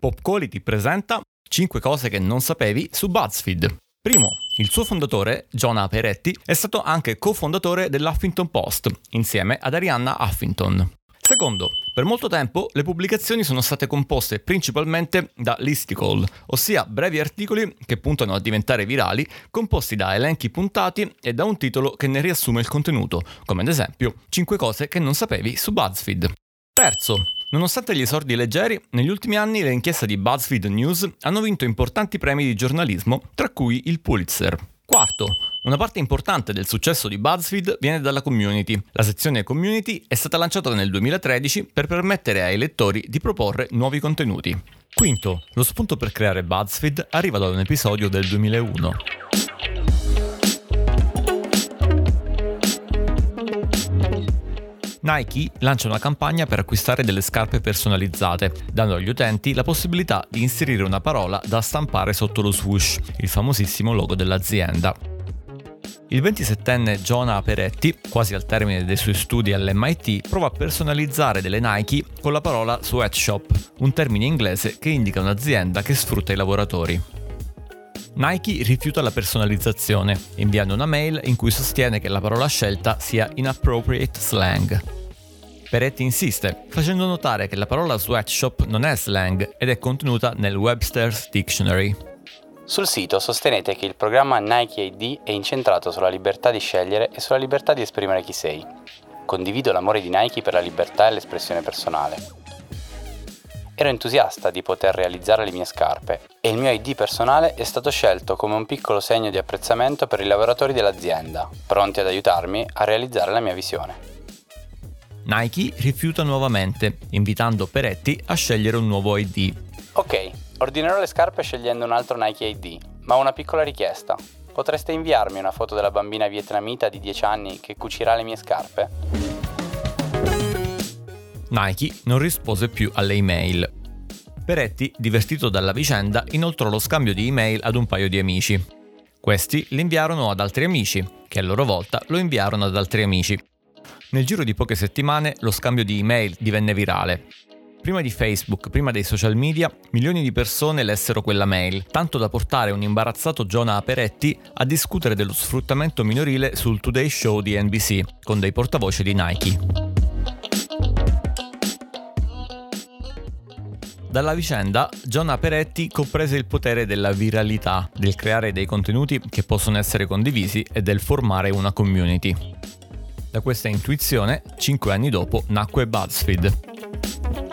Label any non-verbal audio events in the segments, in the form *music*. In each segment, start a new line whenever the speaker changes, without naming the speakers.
Pop Quality presenta 5 cose che non sapevi su BuzzFeed. Primo, il suo fondatore, Jonah Peretti, è stato anche cofondatore dell'Huffington Post, insieme ad Arianna Huffington. Secondo, per molto tempo le pubblicazioni sono state composte principalmente da listicle, ossia brevi articoli che puntano a diventare virali, composti da elenchi puntati e da un titolo che ne riassume il contenuto, come ad esempio 5 cose che non sapevi su BuzzFeed. Terzo, Nonostante gli esordi leggeri, negli ultimi anni le inchieste di BuzzFeed News hanno vinto importanti premi di giornalismo, tra cui il Pulitzer. Quarto, una parte importante del successo di BuzzFeed viene dalla community. La sezione community è stata lanciata nel 2013 per permettere ai lettori di proporre nuovi contenuti. Quinto, lo spunto per creare BuzzFeed arriva da un episodio del 2001. Nike lancia una campagna per acquistare delle scarpe personalizzate, dando agli utenti la possibilità di inserire una parola da stampare sotto lo swoosh, il famosissimo logo dell'azienda. Il 27enne Jonah Peretti, quasi al termine dei suoi studi all'MIT, prova a personalizzare delle Nike con la parola sweatshop, un termine inglese che indica un'azienda che sfrutta i lavoratori. Nike rifiuta la personalizzazione, inviando una mail in cui sostiene che la parola scelta sia inappropriate slang. Peretti insiste, facendo notare che la parola sweatshop non è slang ed è contenuta nel Webster's Dictionary.
Sul sito sostenete che il programma Nike ID è incentrato sulla libertà di scegliere e sulla libertà di esprimere chi sei. Condivido l'amore di Nike per la libertà e l'espressione personale. Ero entusiasta di poter realizzare le mie scarpe e il mio ID personale è stato scelto come un piccolo segno di apprezzamento per i lavoratori dell'azienda, pronti ad aiutarmi a realizzare la mia visione.
Nike rifiuta nuovamente, invitando Peretti a scegliere un nuovo ID.
Ok, ordinerò le scarpe scegliendo un altro Nike ID, ma ho una piccola richiesta. Potreste inviarmi una foto della bambina vietnamita di 10 anni che cucirà le mie scarpe?
Nike non rispose più alle email. Peretti, divertito dalla vicenda, inoltrò lo scambio di email ad un paio di amici. Questi li inviarono ad altri amici, che a loro volta lo inviarono ad altri amici. Nel giro di poche settimane lo scambio di email divenne virale. Prima di Facebook, prima dei social media, milioni di persone lessero quella mail, tanto da portare un imbarazzato Jonah Peretti a discutere dello sfruttamento minorile sul Today Show di NBC, con dei portavoce di Nike. Dalla vicenda, Jonah Peretti comprese il potere della viralità, del creare dei contenuti che possono essere condivisi e del formare una community. Da questa intuizione, cinque anni dopo, nacque BuzzFeed,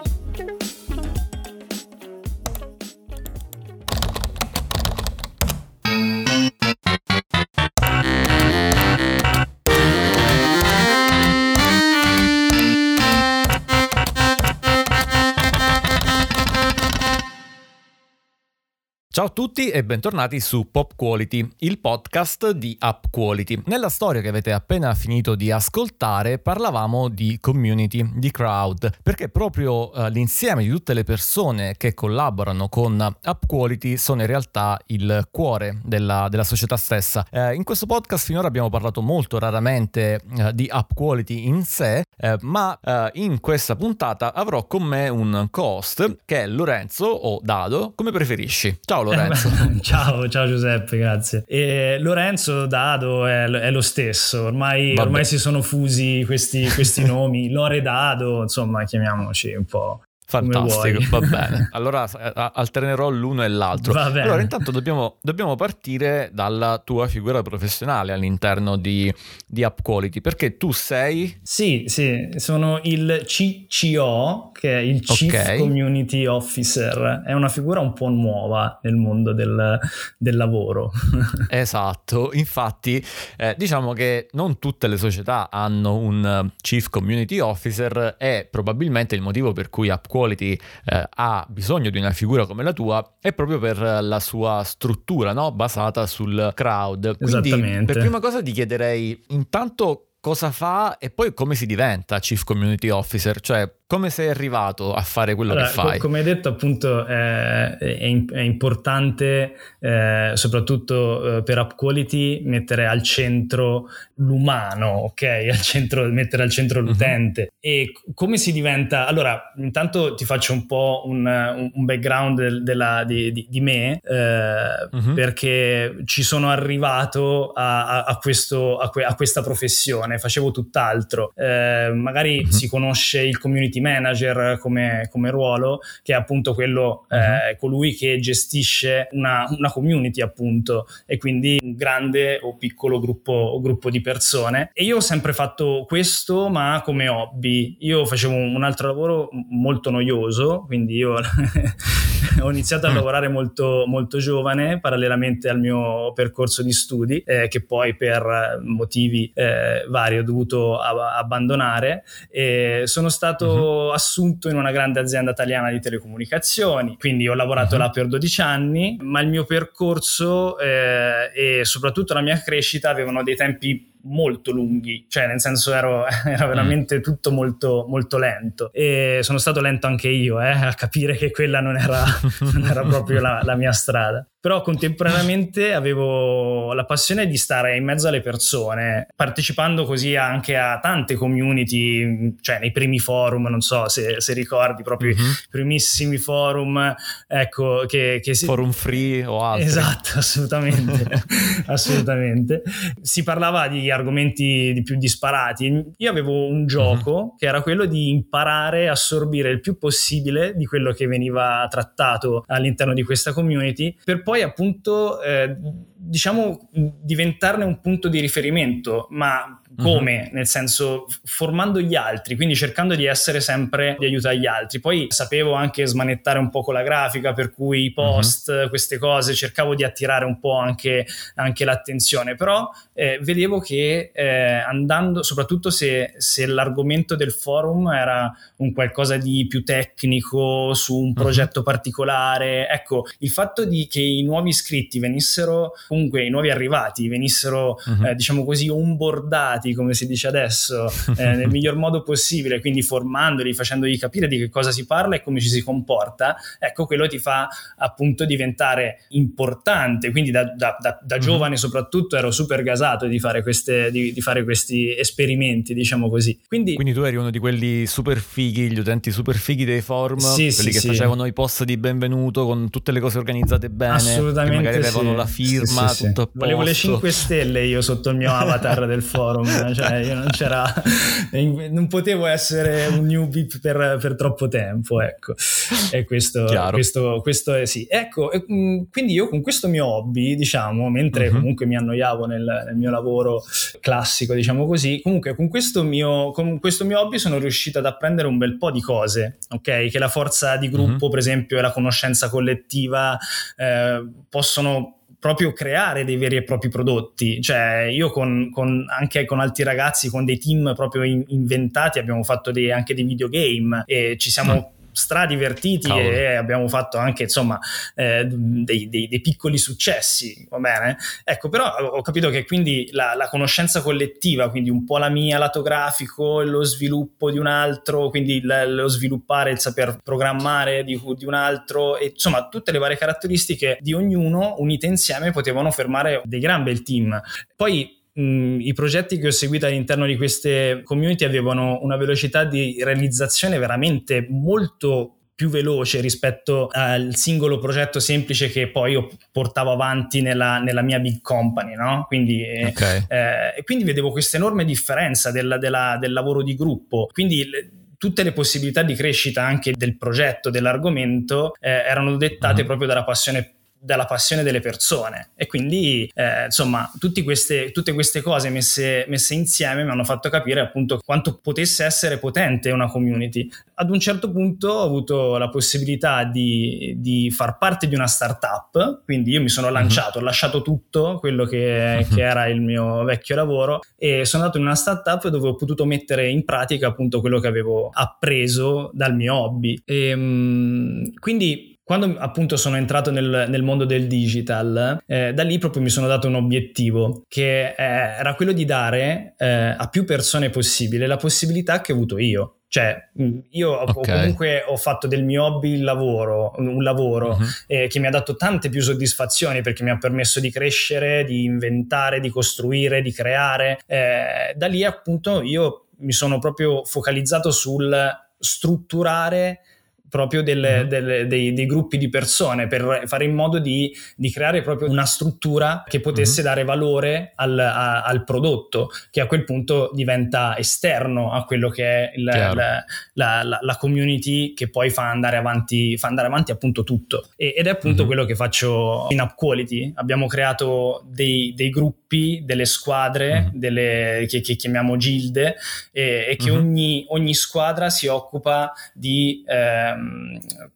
Ciao a tutti e bentornati su Pop Quality, il podcast di App Quality. Nella storia che avete appena finito di ascoltare parlavamo di community, di crowd, perché proprio uh, l'insieme di tutte le persone che collaborano con App Quality sono in realtà il cuore della, della società stessa. Uh, in questo podcast finora abbiamo parlato molto raramente uh, di App Quality in sé, ma in questa puntata avrò con me un co-host che è Lorenzo o Dado, come preferisci. Ciao Lorenzo. *laughs*
ciao, ciao Giuseppe, grazie. E Lorenzo Dado è, è lo stesso, ormai, ormai, si sono fusi questi, questi *laughs* nomi, Lore Dado, insomma chiamiamoci un po'
Fantastico, va *laughs* bene. Allora alternerò l'uno e l'altro. Allora, intanto dobbiamo, dobbiamo, partire dalla tua figura professionale all'interno di, di App Quality, perché tu sei...
Sì, sì, sono il CCO, che è il Chief okay. Community Officer. È una figura un po' nuova nel mondo del, del lavoro. *laughs*
esatto, infatti eh, diciamo che non tutte le società hanno un Chief Community Officer e probabilmente il motivo per cui App Quality eh, ha bisogno di una figura come la tua è proprio per la sua struttura, no? basata sul crowd. Quindi,
Esattamente.
Per prima cosa ti chiederei intanto cosa fa e poi come si diventa Chief Community Officer, cioè come sei arrivato a fare quello
allora,
che fai?
come hai detto, appunto, è, è, è importante, eh, soprattutto eh, per App Quality, mettere al centro l'umano, ok? *laughs* Al centro, mettere al centro mhm. l'utente. Uh-huh. E come si diventa? Allora, intanto ti faccio un po' un, un background del, della, di, di, di, me, eh, uh-huh. perché ci sono arrivato a, a, a, questo, a, que, a questa professione, facevo tutt'altro. Eh, magari uh-huh. si conosce il community community manager come, come ruolo, che è appunto quello, uh-huh. eh, colui che gestisce una, una, community appunto e quindi un grande o piccolo gruppo, gruppo di persone. E io ho sempre fatto questo, ma come hobby. Io facevo un altro lavoro molto noioso, quindi io *laughs* *laughs* *laughs* ho iniziato a mm. lavorare molto, molto giovane, parallelamente al mio percorso di studi, eh, che poi per motivi eh, vari ho dovuto ab- abbandonare. E sono stato uh-huh assunto in una grande azienda italiana di telecomunicazioni, quindi ho lavorato uh-huh. là per 12 anni, ma il mio percorso eh, e soprattutto la mia crescita avevano dei tempi molto lunghi, cioè nel senso ero, *laughs* era veramente mm. tutto molto, molto lento e sono stato lento anche io eh, a capire che quella non era, *laughs* non era proprio la, la, mia strada. Però contemporaneamente avevo la passione di stare in mezzo alle persone, partecipando così anche a tante community, cioè nei primi forum, non so se, se ricordi, proprio mm-hmm. i primissimi forum, ecco, che, che si...
Forum free o altro.
Esatto, *laughs* assolutamente, *laughs* assolutamente. Si parlava di argomenti di più disparati. Io avevo un gioco uh-huh. che era quello di imparare a assorbire il più possibile di quello che veniva trattato all'interno di questa community per poi appunto eh, diciamo diventarne un punto di riferimento, ma come? Uh-huh. Nel senso, formando gli altri, quindi cercando di essere sempre di aiuto agli altri. Poi sapevo anche smanettare un po' con la grafica, per cui i post, uh-huh. queste cose, cercavo di attirare un po' anche, anche l'attenzione, però eh, vedevo che eh, andando, soprattutto se, se, l'argomento del forum era un qualcosa di più tecnico, su un progetto uh-huh. particolare, ecco, il fatto di che i nuovi iscritti venissero, comunque i nuovi arrivati venissero, eh, diciamo così, onboardati formati, come si dice adesso, *laughs* eh, nel miglior modo possibile, quindi formandoli, facendogli capire di che cosa si parla e come ci si comporta, ecco, quello ti fa appunto diventare importante. Quindi da, da, da, da mm-hmm. giovane soprattutto ero super gasato di fare, queste, di, di fare questi esperimenti, diciamo così. Quindi,
quindi, tu eri uno di quelli super fighi, gli utenti super fighi dei forum, sì, quelli sì, che sì. facevano i post di benvenuto con tutte le cose organizzate bene,
Assolutamente
magari avevano la firma, tutto a posto.
Volevo le 5 stelle io sotto il mio avatar del forum *laughs* *laughs* cioè io non c'era, non potevo essere un newbie per, per troppo tempo, ecco. E questo, questo, questo è sì. Ecco, mm, quindi io con questo mio hobby, diciamo, mentre uh-huh. comunque mi annoiavo nel, nel, mio lavoro classico, diciamo così, comunque con questo, mio, con questo mio hobby sono riuscito ad apprendere un bel po' di cose, ok? Che la forza di gruppo, uh-huh. per esempio, e la conoscenza collettiva eh, possono proprio creare dei veri e propri prodotti. Cioè, io con, con, anche con altri ragazzi, con dei team proprio in, inventati, abbiamo fatto dei, anche dei videogame e ci siamo mm stradivertiti Cavolo. e abbiamo fatto anche insomma eh, dei, dei, dei, piccoli successi va bene ecco però ho capito che quindi la, la, conoscenza collettiva quindi un po' la mia lato grafico lo sviluppo di un altro quindi lo sviluppare il saper programmare di, di un altro e insomma tutte le varie caratteristiche di ognuno unite insieme potevano fermare dei gran bel team poi Mm, i progetti che ho seguito all'interno di queste community avevano una velocità di realizzazione veramente molto più veloce rispetto al singolo progetto semplice che poi io portavo avanti nella, nella mia big company, no? Quindi, eh, okay. eh, quindi vedevo questa enorme differenza del, della, del lavoro di gruppo. Quindi le, tutte le possibilità di crescita anche del progetto, dell'argomento, eh, erano dettate uh-huh. proprio dalla passione dalla passione delle persone e quindi eh, insomma queste, tutte queste cose messe, messe, insieme mi hanno fatto capire appunto quanto potesse essere potente una community ad un certo punto ho avuto la possibilità di, di far parte di una startup quindi io mi sono mhm. lanciato uh-huh. ho lasciato tutto quello che, uh-huh. che, era il mio vecchio lavoro e sono andato in una startup dove ho potuto mettere in pratica appunto quello che avevo appreso dal mio hobby e, um, quindi quando appunto sono entrato nel, nel mondo del digital, eh, da lì proprio mi sono dato un obiettivo che eh, era quello di dare eh, a più persone possibile la possibilità che ho avuto io. Cioè, io okay. comunque ho fatto del mio hobby il lavoro, un lavoro uh-huh. eh, che mi ha dato tante più soddisfazioni perché mi ha permesso di crescere, di inventare, di costruire, di creare. Eh, da lì appunto io mi sono proprio focalizzato sul strutturare proprio delle, mm-hmm. delle, dei, dei, gruppi di persone per fare in modo di, di creare proprio una struttura che potesse mm-hmm. dare valore al, a, al, prodotto, che a quel punto diventa esterno a quello che è il, la, la, la, la, community che poi fa andare avanti, fa andare avanti appunto tutto. E, ed è appunto mm-hmm. quello che faccio in Up Quality. Abbiamo creato dei, dei gruppi, delle squadre, mm-hmm. delle, che, che, chiamiamo gilde, e, e che mm-hmm. ogni, ogni, squadra si occupa di... Eh,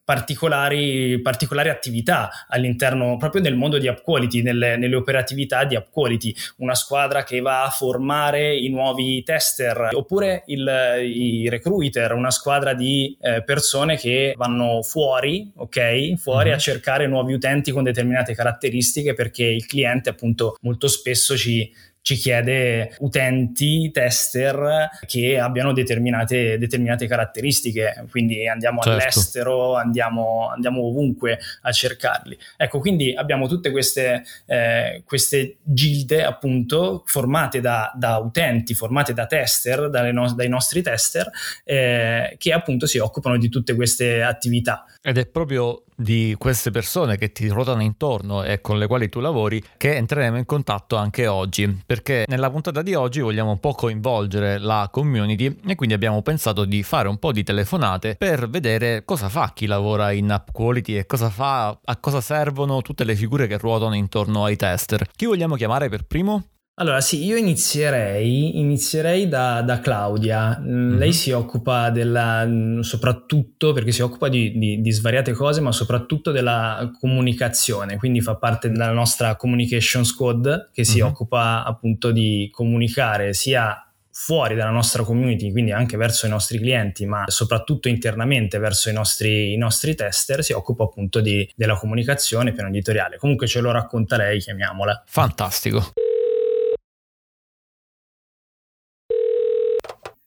particolari, particolari, attività all'interno proprio del mondo di App Quality, nelle, nelle, operatività di App Quality. Una squadra che va a formare i nuovi tester, oppure il, i recruiter, una squadra di eh, persone che vanno fuori, ok? Fuori mm-hmm. a cercare nuovi utenti con determinate caratteristiche perché il cliente appunto molto spesso ci ci chiede utenti, tester che abbiano determinate, determinate caratteristiche, quindi andiamo certo. all'estero, andiamo, andiamo, ovunque a cercarli. Ecco, quindi abbiamo tutte queste, eh, queste gilde appunto formate da, da, utenti, formate da tester, no- dai nostri tester, eh, che appunto si occupano di tutte queste attività.
Ed è proprio di queste persone che ti ruotano intorno e con le quali tu lavori che entreremo in contatto anche oggi perché nella puntata di oggi vogliamo un po' coinvolgere la community e quindi abbiamo pensato di fare un po' di telefonate per vedere cosa fa chi lavora in app quality e cosa fa, a cosa servono tutte le figure che ruotano intorno ai tester. Chi vogliamo chiamare per primo?
Allora sì, io inizierei, inizierei da, da Claudia. Mm-hmm. Lei si occupa della, soprattutto, perché si occupa di, di, di, svariate cose, ma soprattutto della comunicazione, quindi fa parte della nostra communication squad che si mm-hmm. occupa appunto di comunicare sia fuori dalla nostra community, quindi anche verso i nostri clienti, ma soprattutto internamente verso i nostri, i nostri tester, si occupa appunto di, della comunicazione piano editoriale. Comunque ce lo racconta lei, chiamiamola.
Fantastico.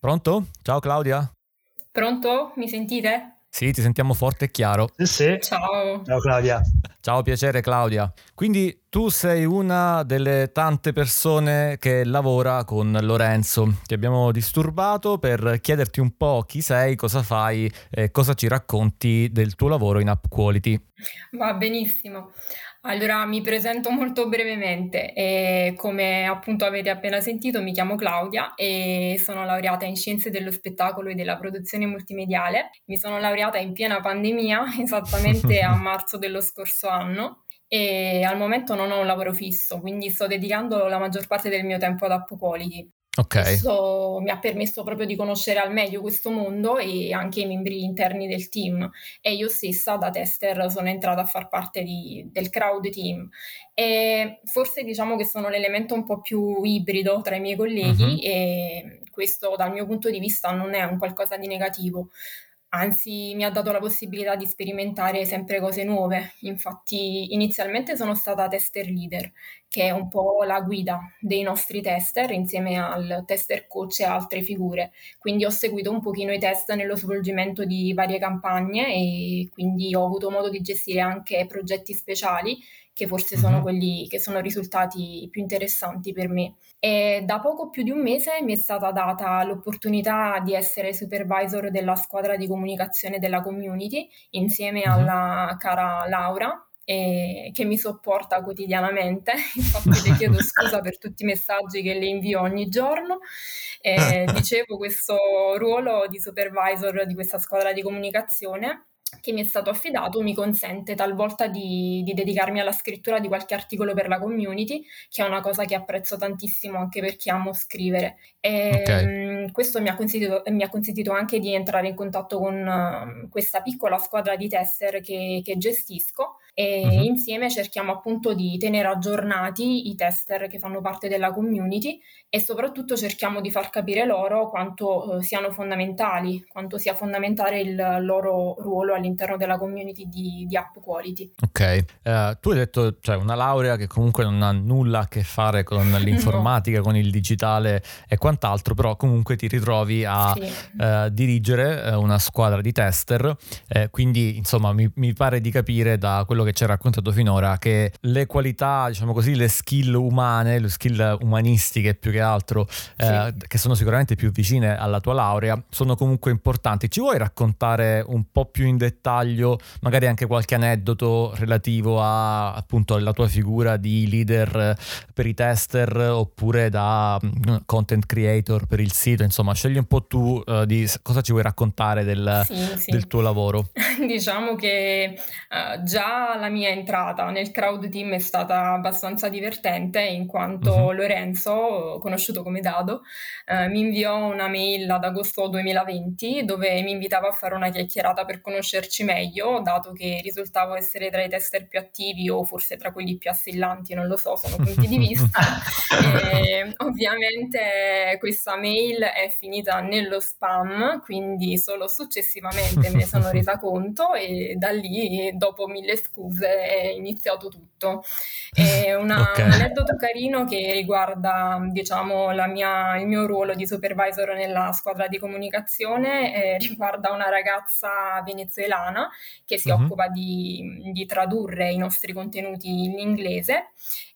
Pronto? Ciao Claudia.
Pronto? Mi sentite?
Sì, ti sentiamo forte e chiaro.
Sì, sì.
Ciao.
Ciao Claudia.
Ciao, piacere Claudia. Quindi tu sei una delle tante persone che lavora con Lorenzo. Ti abbiamo disturbato per chiederti un po' chi sei, cosa fai e cosa ci racconti del tuo lavoro in App Quality.
Va benissimo. Allora mi presento molto brevemente e come appunto avete appena sentito mi chiamo Claudia e sono laureata in Scienze dello Spettacolo e della Produzione Multimediale. Mi sono laureata in piena pandemia, *laughs* esattamente a *laughs* marzo dello scorso anno e al momento non ho un lavoro fisso, quindi sto dedicando la maggior parte del mio tempo ad App Quality.
Okay.
Questo mi ha permesso proprio di conoscere al meglio questo mondo e anche i membri interni del team e io stessa da tester sono entrata a far parte di, del crowd team e forse diciamo che sono l'elemento un po' più ibrido tra i miei colleghi uh-huh. e questo dal mio punto di vista non è un qualcosa di negativo anzi mi ha dato la possibilità di sperimentare sempre cose nuove. Infatti inizialmente sono stata tester leader, che è un po' la guida dei nostri tester insieme al tester coach e altre figure. Quindi ho seguito un pochino i test nello svolgimento di varie campagne e quindi ho avuto modo di gestire anche progetti speciali che forse sono mm-hmm. quelli che sono risultati più interessanti per me. E da poco più di un mese mi è stata data l'opportunità di essere supervisor della squadra di comunicazione della community insieme mm-hmm. alla cara Laura, che mi sopporta quotidianamente, *laughs* infatti le chiedo *laughs* scusa per tutti i messaggi che le invio ogni giorno. E *laughs* dicevo, questo ruolo di supervisor di questa squadra di comunicazione che mi è stato affidato mi consente talvolta di, di, dedicarmi alla scrittura di qualche articolo per la community, che è una cosa che apprezzo tantissimo anche perché amo scrivere. E, okay. um, questo mi ha, mi ha, consentito, anche di entrare in contatto con uh, questa piccola squadra di tester che, che gestisco e uh-huh. insieme cerchiamo appunto di tenere aggiornati i tester che fanno parte della community e soprattutto cerchiamo di far capire loro quanto eh, siano fondamentali, quanto sia fondamentale il loro ruolo all'interno della community di, di app quality.
Ok, uh, tu hai detto cioè, una laurea che comunque non ha nulla a che fare con *laughs* l'informatica, no. con il digitale e quant'altro, però comunque ti ritrovi a sì. uh, dirigere una squadra di tester, eh, quindi insomma mi, mi pare di capire da quello quello che ci hai raccontato finora, che le qualità, diciamo così, le skill umane, le skill umanistiche più che altro, eh, sì. che sono sicuramente più vicine alla tua laurea, sono comunque importanti. Ci vuoi raccontare un po' più in dettaglio, magari anche qualche aneddoto relativo a appunto alla tua figura di leader per i tester oppure da mm, content creator per il sito? Insomma, scegli un po' tu uh, di cosa ci vuoi raccontare del, sì, sì. del tuo lavoro. *laughs*
diciamo che uh, già la mia entrata nel crowd team è stata abbastanza divertente in quanto uh-huh. Lorenzo, conosciuto come Dado, eh, mi inviò una mail ad agosto 2020 dove mi invitava a fare una chiacchierata per conoscerci meglio, dato che risultavo essere tra i tester più attivi o forse tra quelli più assillanti, non lo so, sono punti di vista. *laughs* e, ovviamente questa mail è finita nello spam, quindi solo successivamente me ne sono resa conto e da lì, dopo mille scuse, scuse è iniziato tutto. È *laughs* una, okay. un aneddoto carino che riguarda diciamo, mia, il mio ruolo di supervisor nella squadra di comunicazione, eh, riguarda una ragazza venezuelana che si uh-huh. occupa di, di tradurre i nostri contenuti in inglese.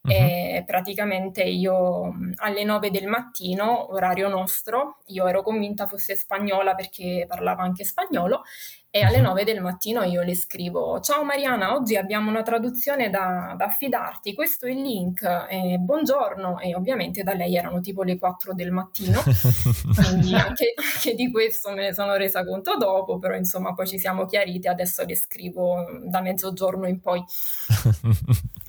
Uh-huh. E praticamente io alle 9 del mattino, orario nostro, io ero convinta fosse spagnola perché parlava anche spagnolo e alle 9 del mattino io le scrivo ciao Mariana oggi abbiamo una traduzione da, da affidarti questo è il link eh, buongiorno. E ovviamente da lei erano tipo le 4 del mattino. *laughs* Quindi anche, anche, di questo me ne sono resa conto dopo però insomma poi ci siamo chiariti adesso le scrivo da mezzogiorno in poi *laughs*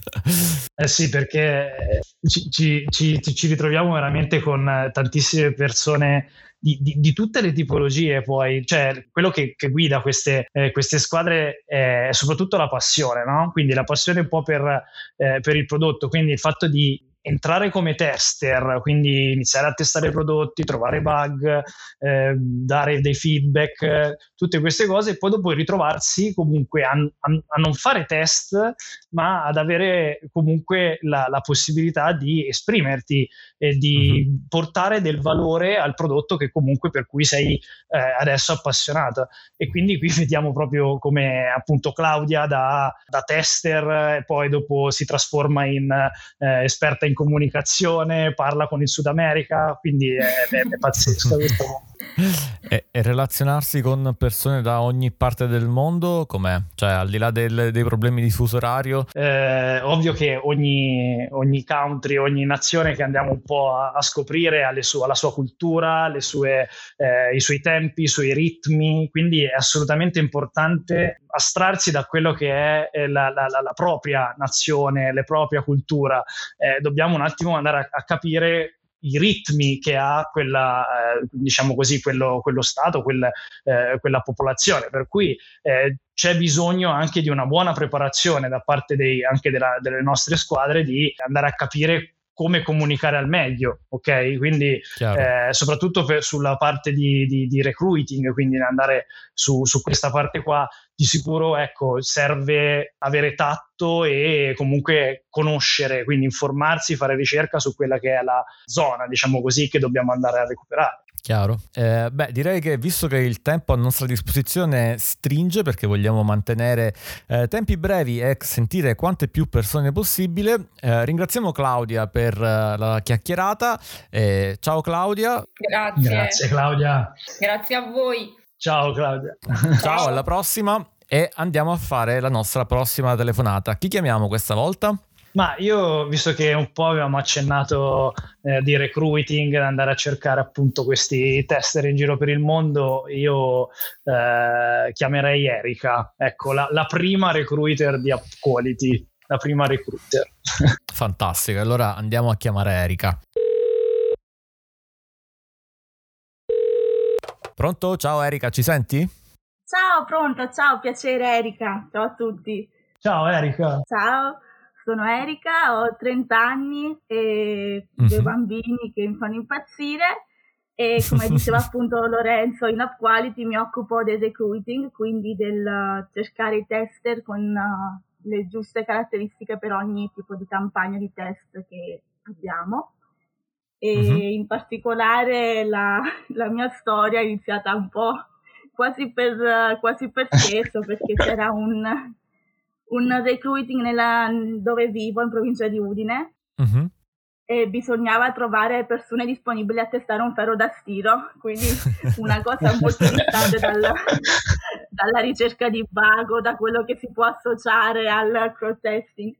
eh sì perché ci, ci, ci, ci ritroviamo veramente con tantissime persone di, di, di, tutte le tipologie poi, cioè quello che, che guida queste, eh, queste, squadre è soprattutto la passione, no? Quindi la passione un po' per, eh, per il prodotto, quindi il fatto di entrare come tester, quindi iniziare a testare prodotti, trovare bug, eh, dare dei feedback, eh, tutte queste cose, e poi dopo ritrovarsi comunque a, a, a, non fare test, ma ad avere comunque la, la possibilità di esprimerti e di mm-hmm. portare del valore al prodotto che comunque per cui sei eh, adesso appassionato. E quindi qui *laughs* vediamo proprio come appunto Claudia da, da tester e poi dopo si trasforma in eh, esperta in comunicazione, parla con il Sud America, quindi è, è, è pazzesco. *laughs*
e, e, relazionarsi con persone da ogni parte del mondo com'è? Cioè al di là del, dei problemi di fuso orario?
Eh, ovvio che ogni, ogni, country, ogni nazione che andiamo un po' a, a scoprire ha, su- la sua cultura, sue, eh, i suoi tempi, i suoi ritmi, quindi è assolutamente importante astrarsi da quello che è la, la, la, la propria nazione, la propria cultura. Eh, dobbiamo un attimo andare a, a capire i ritmi che ha quella, eh, diciamo così, quello, quello Stato, quel, eh, quella popolazione. Per cui eh, c'è bisogno anche di una buona preparazione da parte dei, anche della, delle nostre squadre di andare a capire come comunicare al meglio, ok? Quindi eh, soprattutto per, sulla parte di, di, di, recruiting, quindi andare su, su, questa parte qua, di sicuro ecco, serve avere tatto e comunque conoscere, quindi informarsi, fare ricerca su quella che è la zona, diciamo così, che dobbiamo andare a recuperare.
Chiaro. Eh, beh, direi che visto che il tempo a nostra disposizione stringe perché vogliamo mantenere eh, tempi brevi e sentire quante più persone possibile, eh, ringraziamo Claudia per eh, la chiacchierata. ciao Claudia.
Grazie.
Grazie Claudia.
Grazie a voi.
Ciao Claudia.
Ciao, alla prossima e andiamo a fare la nostra prossima telefonata. Chi chiamiamo questa volta?
Ma io, visto che un po' avevamo accennato eh, di recruiting, andare a cercare appunto questi tester in giro per il mondo, io eh, chiamerei Erika, ecco, la, la prima recruiter di App Quality, la prima recruiter. *laughs*
Fantastico, allora andiamo a chiamare Erika. Pronto? Ciao Erika, ci senti?
Ciao, pronto, ciao, piacere Erika, ciao a tutti.
Ciao Erika.
Ciao, sono Erika, ho 30 anni e due uh-huh. bambini che mi fanno impazzire e come *laughs* diceva appunto Lorenzo in Up Quality mi occupo del recruiting, quindi del cercare i tester con uh, le giuste caratteristiche per ogni tipo di campagna di test che abbiamo e uh-huh. in particolare la, la, mia storia è iniziata un po' quasi per, quasi per *laughs* scherzo perché c'era un, un recruiting nella, dove vivo in provincia di Udine uh-huh. e bisognava trovare persone disponibili a testare un ferro da stiro, quindi *laughs* una cosa molto distante dal, dalla ricerca di bug da quello che si può associare al cross testing.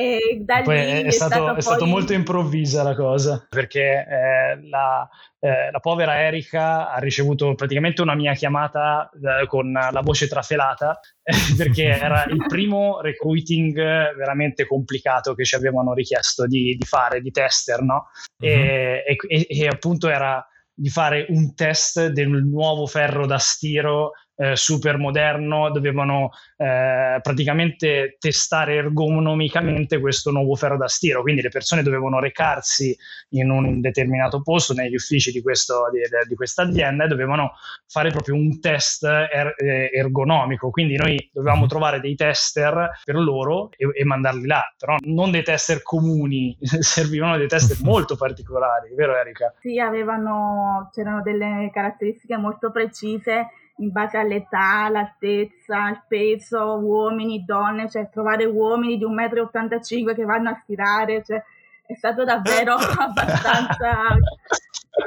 E da Poi è, è, stato, stato, è stato molto improvvisa la cosa, perché eh, la, eh, la, povera Erika ha ricevuto praticamente una mia chiamata eh, con la voce trafelata, *laughs* perché era il *laughs* primo recruiting veramente complicato che ci avevano richiesto di, di fare, di tester, no? Uh-huh. E, e, e appunto era di fare un test del nuovo ferro da stiro eh, super moderno, dovevano eh, praticamente testare ergonomicamente questo nuovo ferro da stiro, quindi le persone dovevano recarsi in un determinato posto negli uffici di, questo, di, di questa azienda e dovevano fare proprio un test er, eh, ergonomico, quindi noi dovevamo mhm. trovare dei tester per loro e, e mandarli là, però non dei tester comuni, *laughs* servivano dei tester *laughs* molto particolari, vero Erika?
Sì, avevano, c'erano delle caratteristiche molto precise in base all'età, all'altezza, al peso, uomini, donne, cioè trovare uomini di 1,85 m che vanno a stirare, cioè è stato davvero *laughs* abbastanza...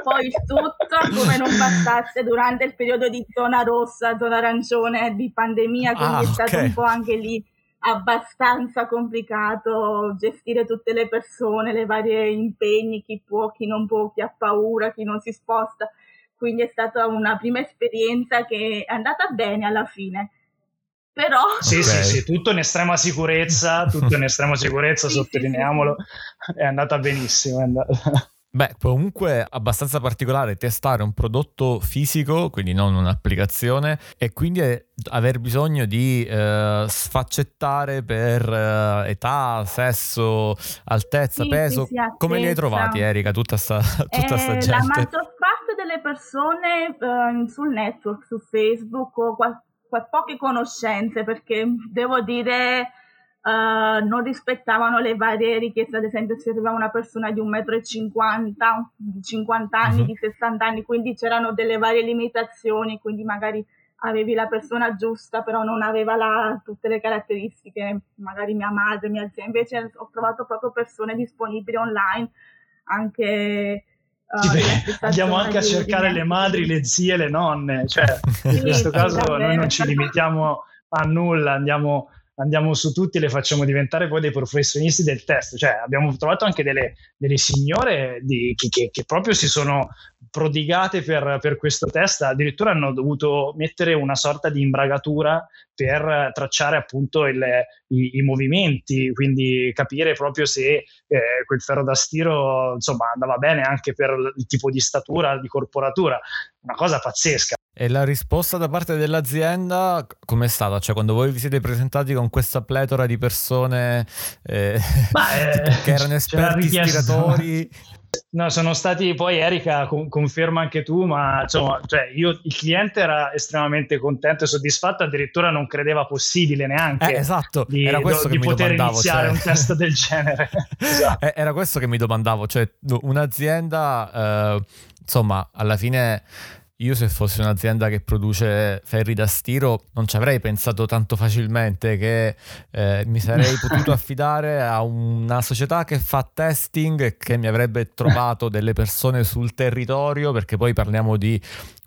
Poi il tutto, come non bastasse, durante il periodo di zona rossa, zona arancione di pandemia, quindi ah, è stato okay. un po' anche lì abbastanza complicato gestire tutte le persone, le varie impegni, chi può, chi non può, chi ha paura, chi non si sposta quindi è stata una prima esperienza che è andata bene alla fine. Però...
Sì, okay. sì, sì, tutto in estrema sicurezza, tutto in estrema sicurezza, *laughs* sì, sottolineiamolo, sì, sì. è andata benissimo. È andata... *laughs*
Beh, comunque abbastanza particolare testare un prodotto fisico, quindi non un'applicazione, e quindi aver bisogno di eh, sfaccettare per eh, età, sesso, altezza, sì, peso. Sì, sì, Come li hai trovati, Erika, tutta sta, *laughs* tutta eh, sta gente?
La maggior delle persone eh, sul network, su Facebook, ho qual- qual- poche conoscenze, perché devo dire uh, non rispettavano le varie richieste, ad esempio se arrivava una persona di 1,50 m, di 50 anni, uh-huh. di 60 anni, quindi c'erano delle varie limitazioni, quindi magari avevi la persona giusta, però non aveva la, tutte le caratteristiche, magari mia madre, mia zia, invece ho trovato proprio persone disponibili online, anche...
Uh, sì, andiamo anche a cercare le madri, le zie, le nonne, cioè in questo caso noi non ci limitiamo a nulla, andiamo andiamo su tutti e le facciamo diventare poi dei professionisti del test. Cioè, abbiamo trovato anche delle, delle signore di, che, che, proprio si sono prodigate per, per, questo test, addirittura hanno dovuto mettere una sorta di imbragatura per tracciare appunto il, i, i, movimenti, quindi capire proprio se eh, quel ferro da stiro insomma andava bene anche per il tipo di statura, di corporatura, una cosa pazzesca.
E la risposta da parte dell'azienda com'è stata? Cioè, quando voi vi siete presentati con questa pletora di persone eh, *laughs* eh, che erano esperti ispiratori? *laughs*
No, sono stati poi Erika, con, conferma anche tu, ma insomma, cioè io, il cliente era estremamente contento e soddisfatto, addirittura non credeva possibile neanche
eh, esatto. di, era questo
do,
che
di poter
domandavo,
iniziare
cioè...
un test del genere. *laughs* esatto.
Eh, era questo che mi domandavo, cioè un'azienda, eh, insomma, alla fine io se fossi un'azienda che produce ferri da stiro non ci avrei pensato tanto facilmente che eh, mi sarei *laughs* potuto affidare a una società che fa testing e che mi avrebbe trovato delle persone sul territorio perché poi parliamo di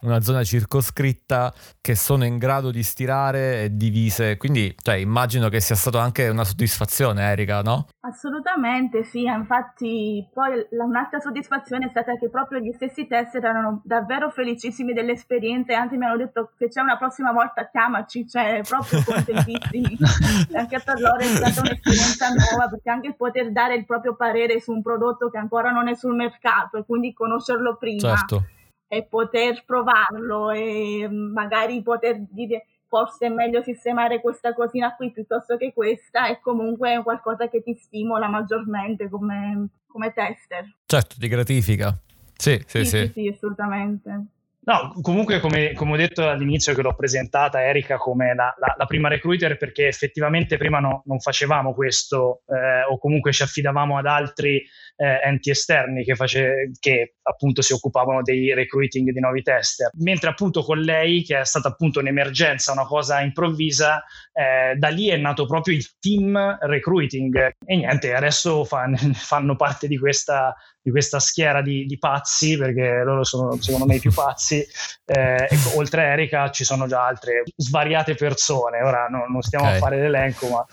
una zona circoscritta che sono in grado di stirare e divise. Quindi cioè, immagino che sia stata anche una soddisfazione, Erika, no?
Assolutamente sì, infatti poi un'altra soddisfazione è stata che proprio gli stessi test erano davvero felicissimi dell'esperienza e anzi mi hanno detto se c'è una prossima volta chiamaci, cioè proprio contentissimi. *laughs* anche per loro è stata un'esperienza nuova perché anche poter dare il proprio parere su un prodotto che ancora non è sul mercato e quindi conoscerlo prima. Certo e poter provarlo e magari poter dire forse è meglio sistemare questa cosina qui piuttosto che questa e comunque è qualcosa che ti stimola maggiormente come, come tester.
Certo, ti gratifica. Sì, sì, sì.
Sì, sì, assolutamente.
No, comunque come, come, ho detto all'inizio che l'ho presentata Erika come la, la, la prima recruiter perché effettivamente prima no, non facevamo questo eh, o comunque ci affidavamo ad altri eh, enti esterni che, face, che, appunto si occupavano dei recruiting di nuovi tester. Mentre appunto con lei, che è stata appunto un'emergenza, una cosa improvvisa, eh, da lì è nato proprio il team recruiting e niente, adesso fan, *laughs* fanno parte di questa, di questa schiera di, di, pazzi, perché loro sono secondo me i più pazzi. Eh, e oltre a Erika ci sono già altre svariate persone. Ora no, non stiamo okay. a fare l'elenco, ma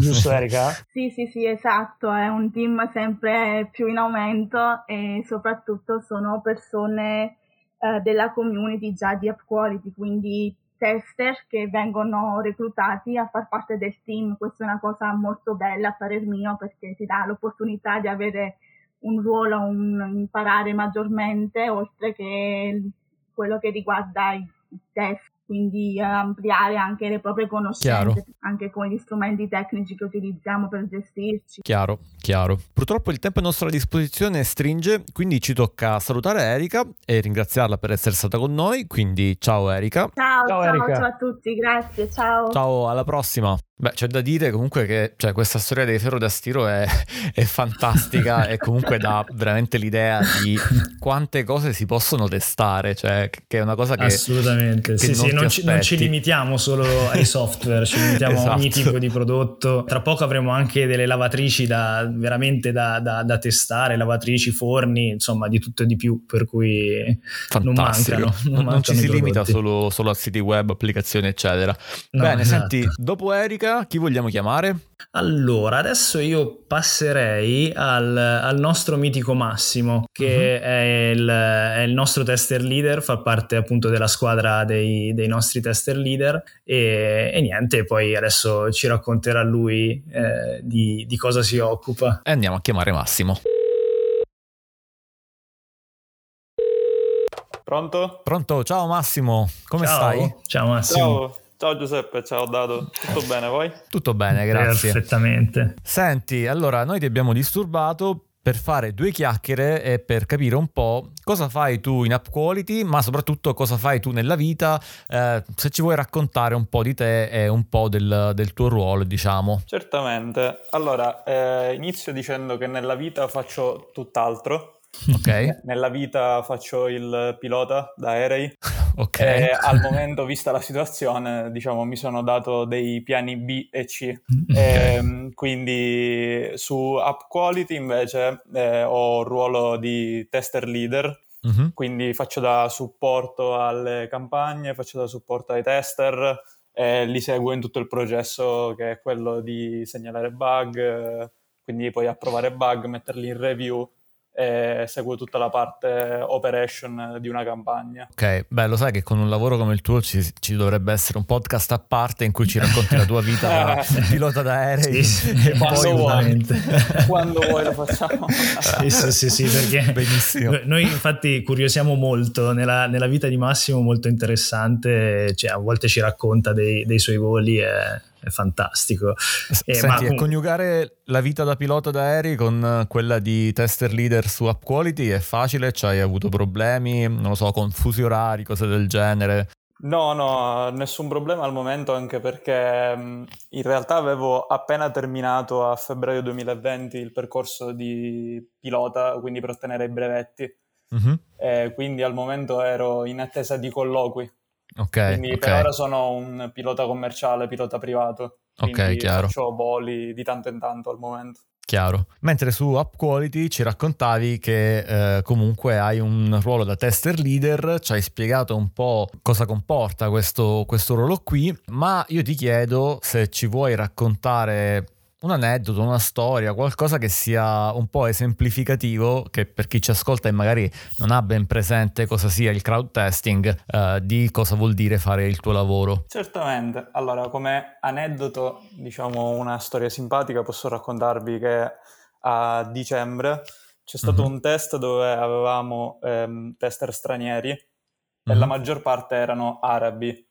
giusto Erika? *laughs*
Sì, sì, sì, esatto. È un team sempre più in aumento e soprattutto sono persone eh, della community già di App Quality, quindi tester che vengono reclutati a far parte del team. Questa è una cosa molto bella a parer mio perché ti dà l'opportunità di avere un ruolo, un imparare maggiormente oltre che quello che riguarda i test quindi eh, ampliare anche le proprie conoscenze, chiaro. anche con gli strumenti tecnici che utilizziamo per gestirci.
Chiaro, chiaro. Purtroppo il tempo a nostra disposizione stringe, quindi ci tocca salutare Erika e ringraziarla per essere stata con noi, quindi ciao Erika.
Ciao, ciao, ciao, ciao a tutti, grazie, ciao.
Ciao, alla prossima. Beh, c'è da dire comunque che cioè, questa storia dei ferro da stiro è, *laughs* è fantastica e comunque dà veramente l'idea di quante cose si possono testare, cioè che è una cosa che...
Assolutamente, che sì, non, sì, non, ci, non, ci, limitiamo solo ai software, ci limitiamo esatto. a ogni esatto. tipo di prodotto. Tra poco avremo anche delle lavatrici da, veramente da, da, da testare, lavatrici, forni, insomma di tutto e di più, per cui
Fantastico. non mancano. Non, non mancano ci si limita solo, solo, a siti web, applicazioni, eccetera. No, Bene, esatto. senti, dopo Erika chi vogliamo chiamare?
Allora, adesso io passerei al, al nostro mitico Massimo, che uh-huh. è, il, è, il, nostro tester leader, fa parte appunto della squadra dei, dei nostri tester leader e, e, niente, poi adesso ci racconterà lui eh, di, di cosa si occupa.
E andiamo a chiamare Massimo.
Pronto?
Pronto, ciao Massimo, come
ciao.
stai?
Ciao Massimo.
Ciao. Ciao Giuseppe, ciao Dado, tutto bene voi?
Tutto bene, grazie.
Perfettamente.
Senti, allora noi ti abbiamo disturbato per fare due chiacchiere e per capire un po' cosa fai tu in App Quality, ma soprattutto cosa fai tu nella vita, eh, se ci vuoi raccontare un po' di te e un po' del, del tuo ruolo, diciamo.
Certamente. Allora, eh, inizio dicendo che nella vita faccio tutt'altro.
Ok.
Nella vita faccio il pilota da *laughs* aerei.
Ok.
E *laughs* al momento, vista la situazione, diciamo, mi sono dato dei piani B e C. Okay. E, ehm, quindi su App Quality invece eh, ho il ruolo di tester leader. Mm-hmm. Quindi faccio da supporto alle campagne, faccio da supporto ai tester e li seguo in tutto il processo che è quello di segnalare bug, quindi poi approvare bug, metterli in review e seguo tutta la parte operation di una campagna.
Ok, beh, lo sai che con un lavoro come il tuo ci, ci dovrebbe essere un podcast a parte in cui ci racconti la tua vita da *laughs* pilota d'aerei.
Sì, sì, quando, vuoi. *laughs* quando vuoi lo facciamo.
sì, sì, sì, sì, perché Benissimo. noi infatti curiosiamo molto nella, nella, vita di Massimo, molto interessante, cioè, a volte ci racconta dei, dei suoi voli e è fantastico.
Eh, Senti, ma... coniugare la vita da pilota d'aerei con quella di tester leader su App Quality è facile? Ci hai avuto problemi? Non lo so, confusi orari, cose del genere?
No, no, nessun problema al momento, anche perché in realtà avevo appena terminato a febbraio 2020 il percorso di pilota, quindi per ottenere i brevetti. Mm-hmm. quindi al momento ero in attesa di colloqui
Ok.
Quindi
okay.
per ora sono un pilota commerciale, pilota privato.
Ok, chiaro.
Faccio voli di tanto in tanto al momento.
Chiaro. Mentre su App Quality ci raccontavi che eh, comunque hai un ruolo da tester leader, ci hai spiegato un po' cosa comporta questo, questo ruolo qui, ma io ti chiedo se ci vuoi raccontare un aneddoto, una storia, qualcosa che sia un po' esemplificativo, che per chi ci ascolta e magari non ha ben presente cosa sia il crowd testing, eh, di cosa vuol dire fare il tuo lavoro.
Certamente, allora come aneddoto, diciamo una storia simpatica, posso raccontarvi che a dicembre c'è stato mm-hmm. un test dove avevamo ehm, tester stranieri mm-hmm. e la mhm. maggior parte erano arabi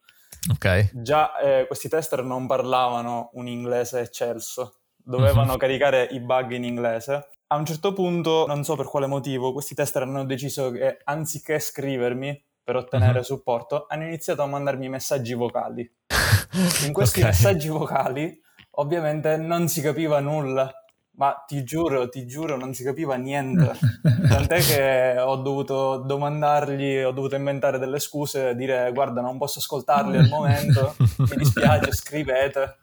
Okay. Già eh, questi tester non parlavano un inglese eccelso, dovevano uh-huh. caricare i bug in inglese. A un certo punto, non so per quale motivo, questi tester hanno deciso che anziché scrivermi per ottenere uh-huh. supporto, hanno iniziato a mandarmi messaggi vocali. *laughs* In questi okay. messaggi vocali, ovviamente, non si capiva nulla ma ti giuro, ti giuro, non si capiva niente. *laughs* Tant'è che ho dovuto domandargli, ho dovuto inventare delle scuse, dire guarda non posso ascoltarli al momento, mi dispiace, *laughs* scrivete.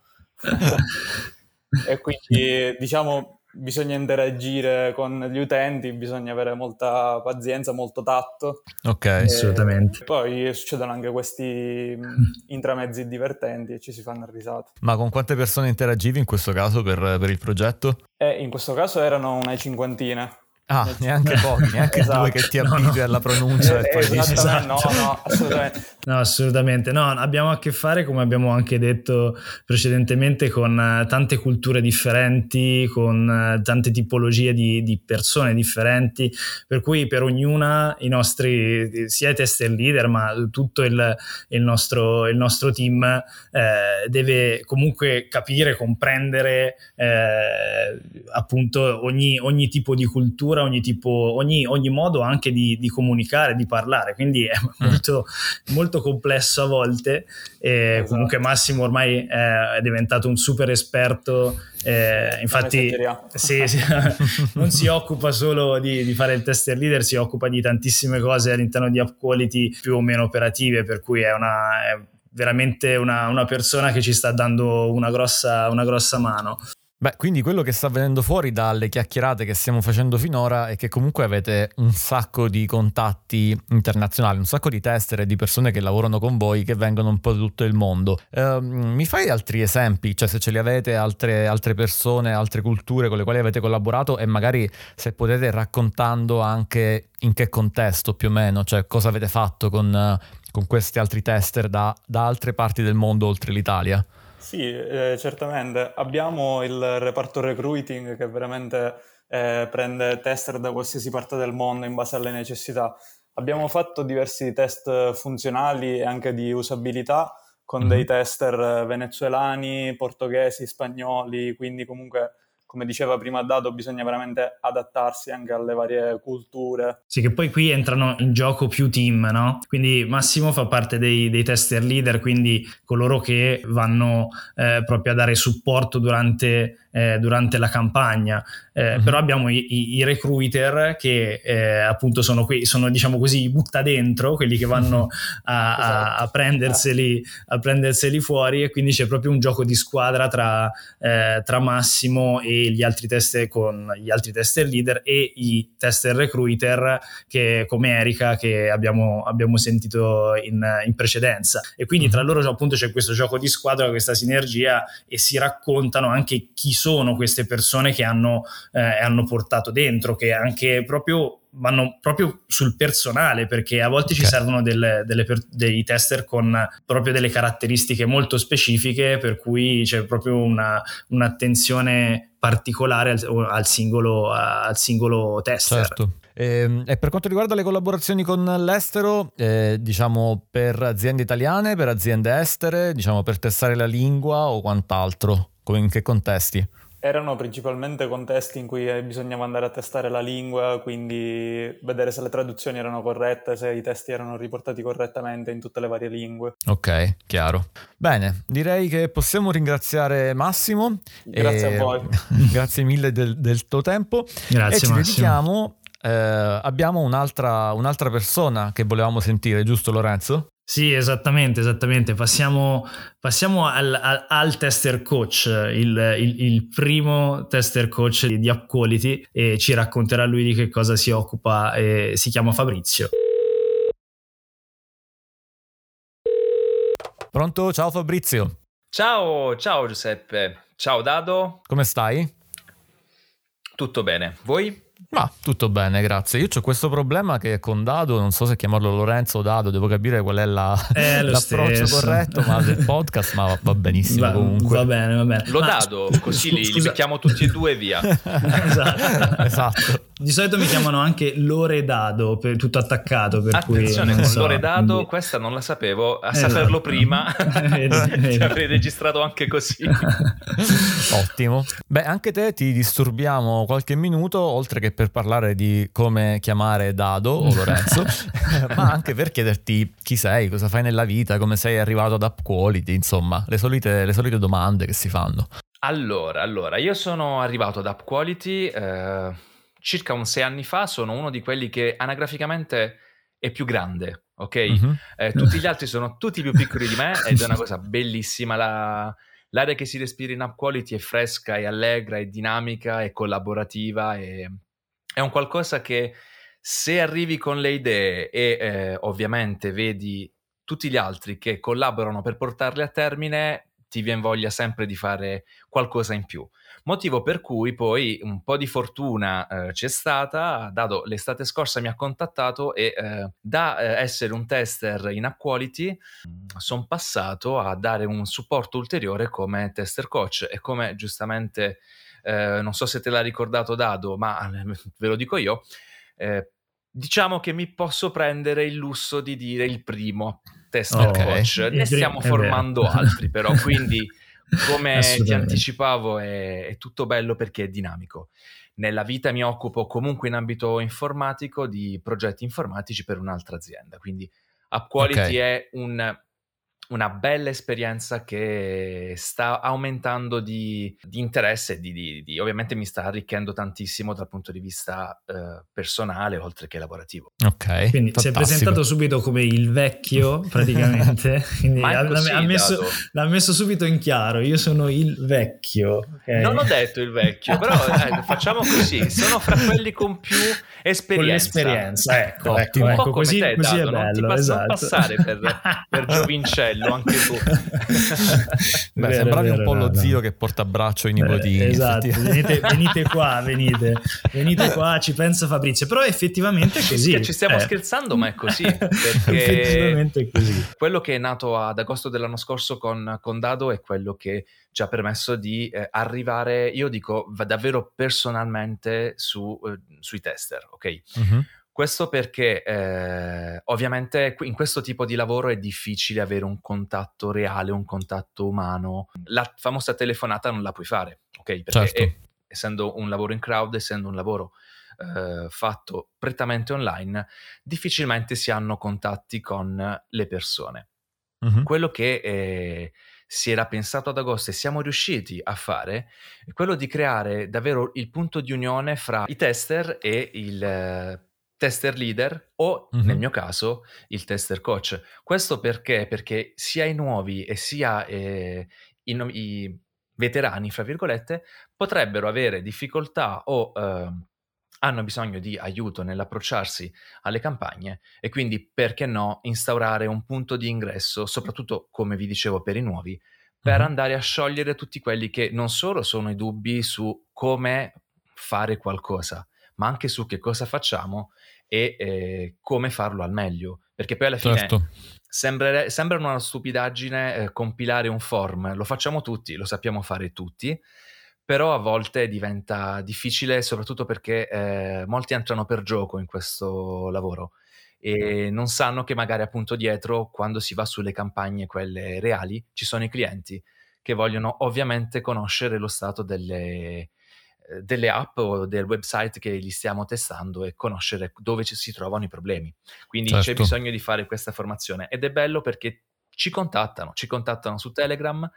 E quindi diciamo bisogna interagire con gli utenti, bisogna avere molta pazienza, molto tatto.
Ok, e assolutamente.
Poi succedono anche questi mm, intramezzi divertenti e ci si fanno risate.
Ma con quante persone interagivi in questo caso per, per il progetto?
Eh, in questo caso erano una cinquantina.
Ah, neanche pochi, neanche esatto. due che ti abitui *laughs* no, no. alla pronuncia
eh, e dici esatto. no, no, assolutamente.
No, assolutamente. No, abbiamo a che fare, come abbiamo anche detto precedentemente, con uh, tante culture differenti, con uh, tante tipologie di, di, persone differenti, per cui per ognuna i nostri, sia i tester leader, ma tutto il, il, nostro, il nostro, team eh, deve comunque capire, comprendere eh, appunto ogni, ogni tipo di cultura cultura, ogni tipo, ogni, ogni modo anche di, di, comunicare, di parlare, quindi è mm. molto, molto complesso a volte. E esatto. Comunque Massimo ormai è diventato un super esperto. Eh, infatti, sì, sì, *laughs* non si occupa solo di, di, fare il tester leader, si occupa di tantissime cose all'interno di app quality più o meno operative, per cui è, una, è veramente una, una, persona che ci sta dando una grossa, una grossa mano.
Beh, quindi quello che sta venendo fuori dalle chiacchierate che stiamo facendo finora è che comunque avete un sacco di contatti internazionali, un sacco di tester e di persone che lavorano con voi che vengono un po' da tutto il mondo. Uh, mi fai altri esempi? Cioè se ce li avete altre, altre, persone, altre culture con le quali avete collaborato e magari se potete raccontando anche in che contesto più o meno, cioè cosa avete fatto con, con questi altri tester da, da altre parti del mondo oltre l'Italia?
Sì, eh, certamente. Abbiamo il reparto recruiting che veramente eh, prende tester da qualsiasi parte del mondo in base alle necessità. Abbiamo fatto diversi test funzionali e anche di usabilità con mm-hmm. dei tester venezuelani, portoghesi, spagnoli, quindi comunque come diceva prima Dato, bisogna veramente adattarsi anche alle varie culture.
Sì, che poi qui entrano in gioco più team, no? Quindi Massimo fa parte dei, dei tester leader, quindi coloro che vanno eh, proprio a dare supporto durante eh, durante la campagna. Eh, uh-huh. Però abbiamo i, i, i recruiter che eh, appunto sono, qui, sono diciamo così butta dentro, quelli che vanno *laughs* a, a, esatto. a, prenderseli, a, prenderseli, fuori e quindi c'è proprio un gioco di squadra tra, eh, tra Massimo e gli altri tester con gli altri tester leader e i tester recruiter che, come Erika che abbiamo, abbiamo sentito in, in, precedenza. E quindi tra loro appunto c'è questo gioco di squadra, questa sinergia e si raccontano anche chi sono queste persone che hanno, eh, hanno portato dentro, che anche proprio vanno proprio sul personale perché a volte okay. ci servono delle, delle dei tester con proprio delle caratteristiche molto specifiche per cui c'è proprio una, un'attenzione particolare al, al, singolo, al singolo tester.
Certo. E, ehm, e, per quanto riguarda le collaborazioni con l'estero, eh, diciamo per aziende italiane, per aziende estere, diciamo per testare la lingua o quant'altro? In che contesti?
Erano principalmente contesti in cui eh, bisognava andare a testare la lingua, quindi vedere se le traduzioni erano corrette, se i testi erano riportati correttamente in tutte le varie lingue.
Ok, chiaro. Bene, direi che possiamo ringraziare Massimo.
Grazie a voi. *laughs*
grazie mille del, del, tuo tempo.
Grazie
e ci
Massimo.
dedichiamo. Eh, abbiamo un'altra, un'altra persona che volevamo sentire, giusto Lorenzo?
Sì, esattamente, esattamente. Passiamo, passiamo al, al, al, tester coach, il, il, il, primo tester coach di App Quality e ci racconterà lui di che cosa si occupa. E si chiama Fabrizio.
Pronto? Ciao Fabrizio.
Ciao, ciao Giuseppe. Ciao Dado.
Come stai?
Tutto bene. Voi?
Ma tutto bene, grazie. Io ho questo problema che con Dado, non so se chiamarlo Lorenzo o Dado, devo capire qual è la,
è
l'approccio
stesso.
corretto, ma del podcast, ma va, benissimo
va,
comunque.
Va bene, va bene.
Lo
ma,
Dado, così li, li, mettiamo tutti e due via. *laughs*
esatto.
esatto.
Di solito mi chiamano anche Loredado, per, tutto attaccato. Per
Attenzione,
cui,
con
so,
Loredado,
quindi...
questa non la sapevo. A
esatto.
saperlo prima, *laughs* *laughs* ti avrei registrato anche così.
Ottimo. Beh, anche te ti disturbiamo qualche minuto, oltre che per parlare di come chiamare Dado o Lorenzo, *laughs* ma anche per chiederti chi sei, cosa fai nella vita, come sei arrivato ad Up Quality, insomma, le solite, le solite domande che si fanno.
Allora, allora, io sono arrivato ad Up Quality eh, circa un sei anni fa, sono uno di quelli che anagraficamente è più grande, ok? Mm-hmm. Eh, tutti gli altri sono tutti più piccoli di me ed è una cosa bellissima. La, l'aria che si respira in Up Quality è fresca, è allegra, è dinamica, è collaborativa, è, è un qualcosa che se arrivi con le idee e eh, ovviamente vedi tutti gli altri che collaborano per portarle a termine, ti viene voglia sempre di fare qualcosa in più. Motivo per cui poi un po' di fortuna eh, c'è stata, dato l'estate scorsa mi ha contattato e eh, da eh, essere un tester in Up Quality sono passato a dare un supporto ulteriore come tester coach e come giustamente, eh, non so se te l'ha ricordato Dado, ma *laughs* ve lo dico io, eh, diciamo che mi posso prendere il lusso di dire il primo tester okay. coach, ne stiamo formando altri però, *laughs* quindi come ti anticipavo è, è, tutto bello perché è dinamico. Nella vita mi occupo comunque in ambito informatico di progetti informatici per un'altra azienda, quindi Up Quality okay. è un, una bella esperienza che sta aumentando di, di interesse, di, di, di, ovviamente mi sta arricchendo tantissimo dal punto di vista eh, personale oltre che lavorativo.
Ok.
Quindi
fantastico.
si è presentato subito come il vecchio praticamente, *laughs* quindi ha, così, ha, messo, l'ha, messo, subito in chiaro, io sono il vecchio. Okay.
Non ho detto il vecchio, però *laughs* eh, facciamo così, sono fra quelli con più esperienza.
Con l'esperienza, ecco, ecco, ecco
po'
così,
te,
così
Dado,
è bello.
Non ti
esatto.
passare per, per *laughs* giovincello anche tu. *laughs*
Beh, vero, sembravi vero, un po' no, lo no. zio che porta a braccio i nipotini.
Eh, esatto, venite, venite, qua, *laughs* venite, venite qua, ci pensa Fabrizio. Però effettivamente è così.
Ci stiamo
eh.
scherzando, ma è così. *laughs*
effettivamente è così.
Quello che è nato ad agosto dell'anno scorso con, con Dado è quello che ci ha permesso di eh, arrivare, io dico davvero personalmente su, eh, sui tester, ok? Uh-huh. Questo perché eh, ovviamente in questo tipo di lavoro è difficile avere un contatto reale, un contatto umano. La famosa telefonata non la puoi fare, ok? Perché
certo.
è, essendo un lavoro in crowd, essendo un lavoro eh, fatto prettamente online, difficilmente si hanno contatti con le persone. Uh-huh. Quello che eh, si era pensato ad agosto e siamo riusciti a fare è quello di creare davvero il punto di unione fra i tester e il tester leader o mm-hmm. nel mio caso il tester coach. Questo perché? Perché sia i nuovi e sia eh, i, i, veterani, fra virgolette, potrebbero avere difficoltà o eh, hanno bisogno di aiuto nell'approcciarsi alle campagne e quindi perché no instaurare un punto di ingresso, soprattutto come vi dicevo per i nuovi, per mm-hmm. andare a sciogliere tutti quelli che non solo sono i dubbi su come fare qualcosa, ma anche su che cosa facciamo e eh, come farlo al meglio. Perché poi alla fine
certo.
sembra, sembra una stupidaggine eh, compilare un form, lo facciamo tutti, lo sappiamo fare tutti, però a volte diventa difficile, soprattutto perché eh, molti entrano per gioco in questo lavoro e non sanno che magari appunto dietro, quando si va sulle campagne, quelle reali, ci sono i clienti che vogliono ovviamente conoscere lo stato delle, delle app o del website che li stiamo testando e conoscere dove ci si trovano i problemi. Quindi certo. c'è bisogno di fare questa formazione ed è bello perché ci contattano, ci contattano su Telegram.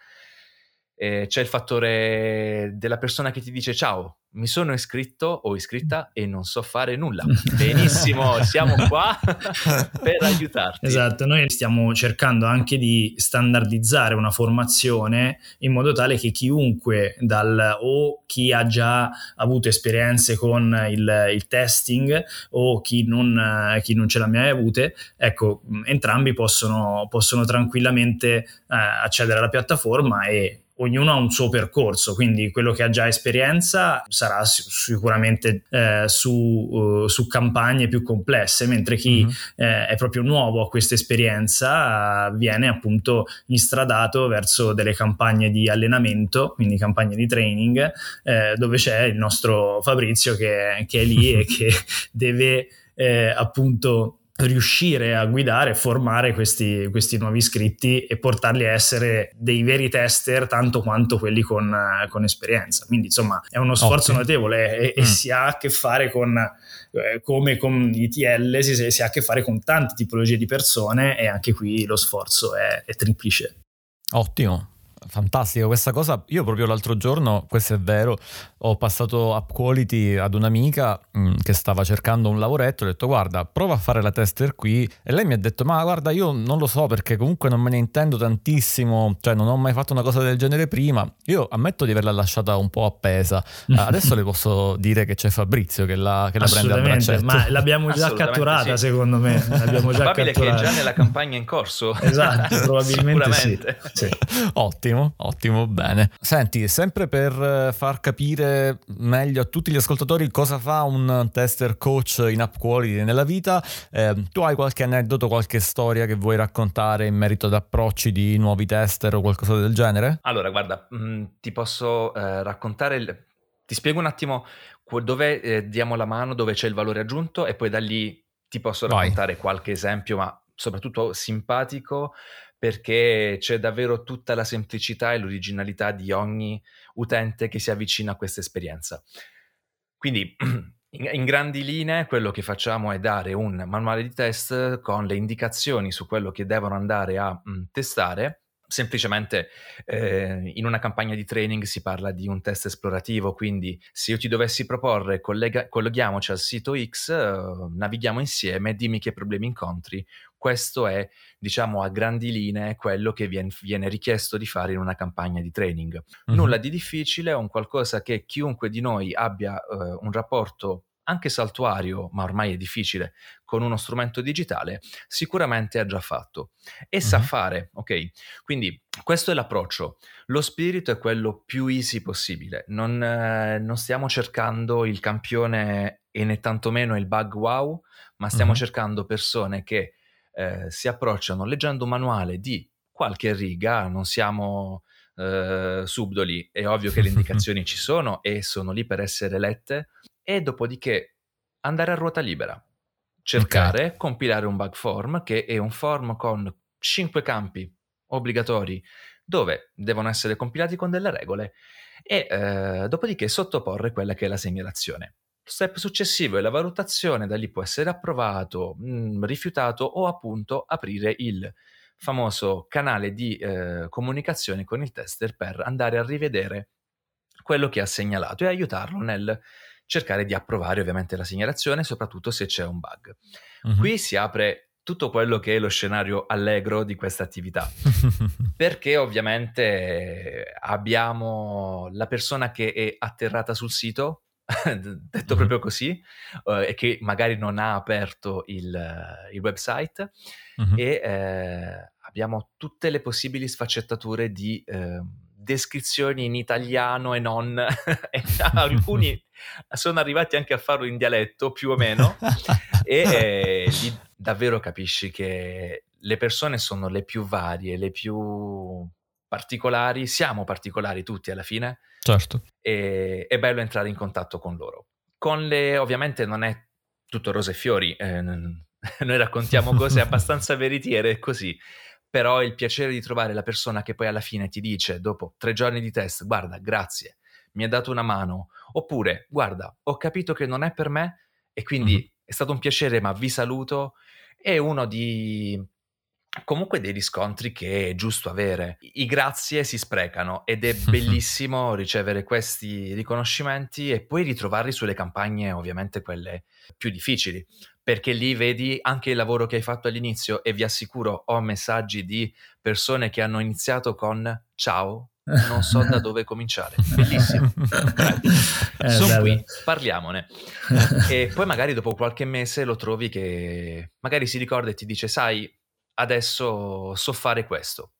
Eh, c'è il fattore della persona che ti dice ciao, mi sono iscritto o iscritta e non so fare nulla. *laughs* Benissimo, siamo qua *laughs* per aiutarti.
Esatto, noi stiamo cercando anche di standardizzare una formazione in modo tale che chiunque dal o chi ha già avuto esperienze con il, il testing o chi non, chi non ce l'ha mai avute, ecco, entrambi possono, possono tranquillamente eh, accedere alla piattaforma e ognuno ha un suo percorso, quindi quello che ha già esperienza sarà sicuramente eh, su, uh, su, campagne più complesse, mentre chi mm-hmm. eh, è proprio nuovo a questa esperienza uh, viene appunto instradato verso delle campagne di allenamento, quindi campagne di training, eh, dove c'è il nostro Fabrizio che, che è lì e *laughs* che deve eh, appunto riuscire a guidare e formare questi, questi, nuovi iscritti e portarli a essere dei veri tester tanto quanto quelli con, con esperienza. Quindi insomma è uno sforzo Ottimo. notevole e, e mm. si ha a che fare con, eh, come con ITL, si, si, ha a che fare con tante tipologie di persone e anche qui lo sforzo è, è triplice.
Ottimo, Fantastica questa cosa. Io proprio l'altro giorno, questo è vero, ho passato App Quality ad un'amica mh, mm, che stava cercando un lavoretto, ho detto guarda, prova a fare la tester qui e lei mi ha detto ma guarda io non lo so perché comunque non me ne intendo tantissimo, cioè non ho mai fatto una cosa del genere prima. Io ammetto di averla lasciata un po' appesa. Uh, *laughs* adesso le posso dire che c'è Fabrizio che la, che la prende a braccetto.
Ma l'abbiamo già catturata sì. secondo me. L'abbiamo
già Probabile catturata. che è già nella campagna in corso.
Esatto, *laughs* probabilmente sì. sì. *laughs*
Ottimo Ottimo, ottimo, bene. Senti, sempre per eh, far capire meglio a tutti gli ascoltatori cosa fa un tester coach in app quality nella vita, eh, tu hai qualche aneddoto, qualche storia che vuoi raccontare in merito ad approcci di nuovi tester o qualcosa del genere?
Allora, guarda, mh, mm, ti posso eh, raccontare, il... ti spiego un attimo dove eh, diamo la mano, dove c'è il valore aggiunto e poi da lì ti posso raccontare Vai. qualche esempio, ma soprattutto simpatico perché c'è davvero tutta la semplicità e l'originalità di ogni utente che si avvicina a questa esperienza. Quindi, *clears throat* in, grandi linee, quello che facciamo è dare un manuale di test con le indicazioni su quello che devono andare a mh, testare semplicemente eh, in una campagna di training si parla di un test esplorativo, quindi se io ti dovessi proporre collega- colleghiamoci al sito X, uh, navighiamo insieme, dimmi che problemi incontri, questo è, diciamo, a grandi linee quello che viene, viene richiesto di fare in una campagna di training. Mm-hmm. Nulla di difficile, è un qualcosa che chiunque di noi abbia uh, un rapporto anche saltuario, ma ormai è difficile, con uno strumento digitale, sicuramente ha già fatto e uh-huh. sa fare, ok? Quindi questo è l'approccio. Lo spirito è quello più easy possibile. Non, eh, non stiamo cercando il campione e né tantomeno il bug wow, ma stiamo uh-huh. cercando persone che eh, si approcciano leggendo un manuale di qualche riga, non siamo eh, subdoli, è ovvio che le *laughs* indicazioni ci sono e sono lì per essere lette e dopodiché andare a ruota libera, cercare, okay. compilare un bug form che è un form con 5 campi obbligatori dove devono essere compilati con delle regole e eh, dopodiché sottoporre quella che è la segnalazione. Step successivo è la valutazione, da lì può essere approvato, mh, mm, rifiutato o appunto aprire il famoso canale di eh, comunicazione con il tester per andare a rivedere quello che ha segnalato e aiutarlo nel cercare di approvare ovviamente la segnalazione, soprattutto se c'è un bug. Uh-huh. Qui si apre tutto quello che è lo scenario allegro di questa attività, *laughs* perché ovviamente abbiamo la persona che è atterrata sul sito, *laughs* detto uh-huh. proprio così, uh, e che magari non ha aperto il, uh, il website, uh-huh. e eh, abbiamo tutte le possibili sfaccettature di... Eh, descrizioni in italiano e non, *laughs* e alcuni sono arrivati anche a farlo in dialetto più o meno e *laughs* eh, lì davvero capisci che le persone sono le più varie, le più particolari, siamo particolari tutti alla fine.
Certo.
E è bello entrare in contatto con loro. Con le, ovviamente non è tutto rose e fiori, eh, *laughs* noi raccontiamo *laughs* cose abbastanza veritiere così, però il piacere di trovare la persona che poi alla fine ti dice, dopo tre giorni di test, guarda, grazie, mi ha dato una mano, oppure, guarda, ho capito che non è per me e quindi mm-hmm. è stato un piacere, ma vi saluto, è uno di comunque dei riscontri che è giusto avere. I grazie si sprecano ed è *laughs* bellissimo ricevere questi riconoscimenti e poi ritrovarli sulle campagne, ovviamente quelle più difficili, perché lì vedi anche il lavoro che hai fatto all'inizio e vi assicuro ho messaggi di persone che hanno iniziato con ciao. Non so da dove cominciare. Bellissimo. *laughs* Eh, Sono qui, parliamone. e poi magari dopo qualche mese lo trovi che magari si ricorda e ti dice, sai, adesso so fare questo.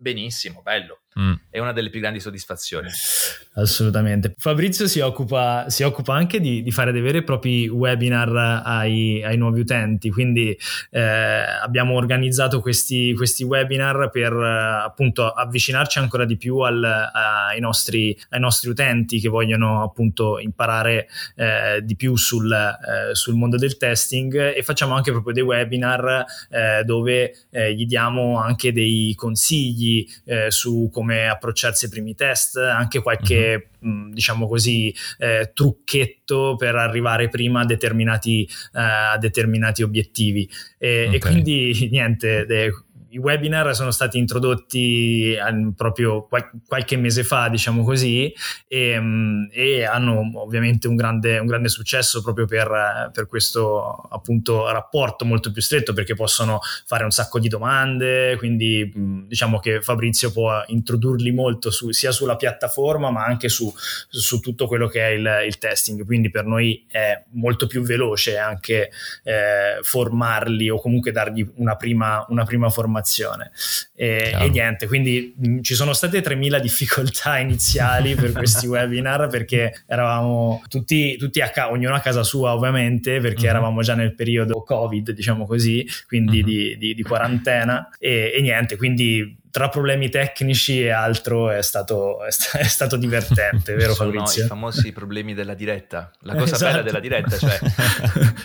Benissimo, bello. Mm. È una delle più grandi soddisfazioni.
Assolutamente. Fabrizio si occupa, si occupa anche di, di, fare dei veri e propri webinar ai, ai nuovi utenti, quindi eh, abbiamo organizzato questi, questi webinar per eh, appunto avvicinarci ancora di più al, ai, nostri, ai, nostri, utenti che vogliono appunto imparare eh, di più sul, eh, sul, mondo del testing e facciamo anche proprio dei webinar eh, dove eh, gli diamo anche dei consigli su come come approcciarsi ai primi test, anche qualche, mm-hmm. mh, diciamo così, eh, trucchetto per arrivare prima a determinati, eh, a determinati obiettivi. E, okay. e quindi *laughs* niente, de, i webinar sono stati introdotti proprio qualche mese fa, diciamo così, e, mm, e hanno ovviamente un grande, un grande successo proprio per, per, questo appunto rapporto molto più stretto perché possono fare un sacco di domande, quindi mm, diciamo che Fabrizio può introdurli molto su, sia sulla piattaforma ma anche su, su tutto quello che è il, il, testing, quindi per noi è molto più veloce anche eh, formarli o comunque dargli una prima, una prima formazione formazione. E, e niente, quindi mh, mm, ci sono state 3.000 *laughs* difficoltà iniziali per questi *laughs* webinar perché eravamo tutti, tutti a casa, ognuno a casa sua ovviamente, perché uh-huh. eravamo già nel periodo Covid, diciamo così, quindi uh-huh. di, di, di, quarantena e, e niente, quindi tra problemi tecnici e altro è stato, *laughs* è stato divertente, vero
Sono
Fabrizio?
i famosi problemi della diretta. La cosa esatto. bella della diretta, cioè...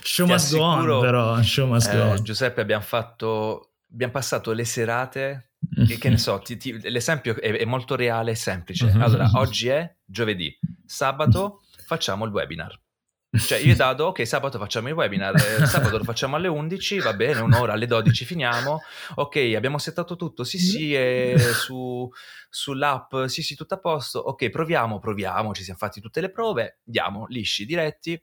show must go on, però. Show must
eh,
go on.
Giuseppe, abbiamo fatto abbiamo passato le serate, e che ne so, ti, ti, l'esempio è, è, molto reale e semplice. Mhm. Allora, oggi è giovedì, sabato facciamo il webinar. Cioè io e Dado, ok, sabato facciamo il webinar, eh, sabato lo facciamo alle 11, va bene, un'ora, alle 12 finiamo, ok, abbiamo settato tutto, sì sì, e su, sull'app, sì sì, tutto a posto, ok, proviamo, proviamo, ci siamo fatti tutte le prove, andiamo lisci, diretti,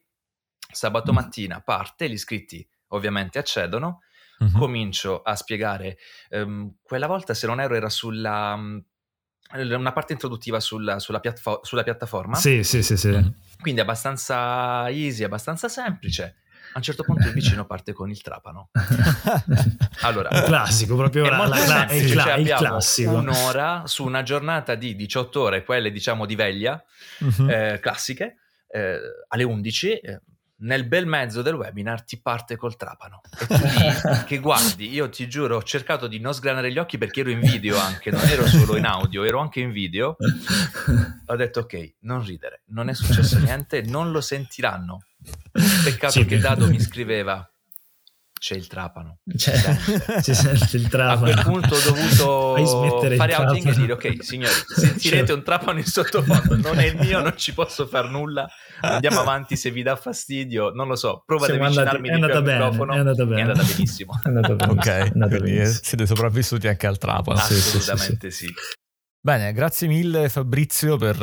sabato mattina parte, gli iscritti ovviamente accedono, mm-hmm. comincio a spiegare. Um, quella volta, se non ero, era sulla um, una parte introduttiva sulla, sulla, piattafo- sulla piattaforma.
Sì, sì, sì, sì.
Quindi abbastanza easy, abbastanza semplice. A un certo punto il vicino parte con il trapano. *laughs*
Allora, il classico, proprio la, la, la,
il, cla- cioè il classico. Un'ora su una giornata di 18 ore, quelle diciamo di veglia, uh-huh. eh, classiche, eh, alle 11, eh, nel bel mezzo del webinar ti parte col trapano. E tu lì *laughs* che guardi, io ti giuro, ho cercato di non sgranare gli occhi perché ero in video anche, non ero solo in audio, ero anche in video. Ho detto ok, non ridere, non è successo niente, non lo sentiranno. Peccato sì, che Dado mi scriveva c'è il trapano. *laughs*
C'è, c'è sempre il trapano.
A quel punto ho dovuto fare outing e dire ok signori, *laughs* sentirete cioè. un trapano in sottofondo, non è il mio, non ci posso fare nulla, andiamo *laughs* avanti se vi dà fastidio, non lo so, prova ad avvicinarmi
andati, di più al
microfono.
È andata bene.
È andata benissimo. È
andata benissimo.
ok, è andata siete sopravvissuti anche al trapano.
Assolutamente sì. sì. sì.
Bene, grazie mille Fabrizio per,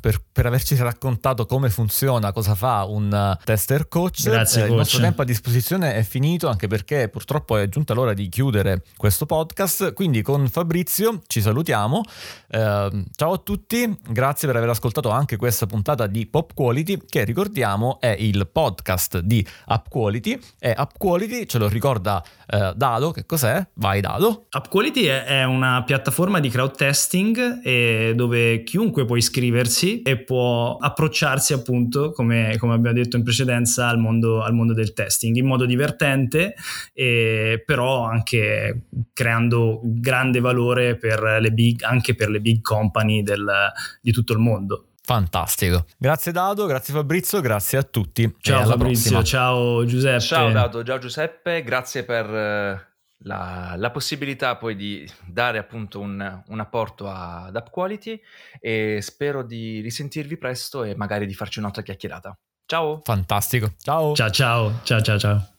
per, per, averci raccontato come funziona, cosa fa un tester coach.
Grazie,
eh,
coach.
Il nostro tempo a disposizione è finito anche perché purtroppo è giunta l'ora di chiudere questo podcast, quindi con Fabrizio ci salutiamo. Eh, ciao a tutti, grazie per aver ascoltato anche questa puntata di Pop Quality che ricordiamo è il podcast di Up Quality e Up Quality ce lo ricorda eh, Dado, che cos'è? Vai Dado.
Up Quality è, è una piattaforma di crowd testing dove chiunque può iscriversi e può approcciarsi appunto, come, come abbiamo detto in precedenza, al mondo, al mondo del testing in modo divertente, e però anche creando grande valore per le big, anche per le big company del, di tutto il mondo.
Fantastico. Grazie Dado, grazie Fabrizio, grazie a tutti.
Ciao Fabrizio,
prossima.
ciao Giuseppe.
Ciao Dado, ciao Giuseppe, grazie per eh, la, la, possibilità poi di dare appunto un, un apporto ad App Quality e spero di risentirvi presto e magari di farci un'altra chiacchierata. Ciao!
Fantastico, ciao!
Ciao ciao, ciao ciao ciao!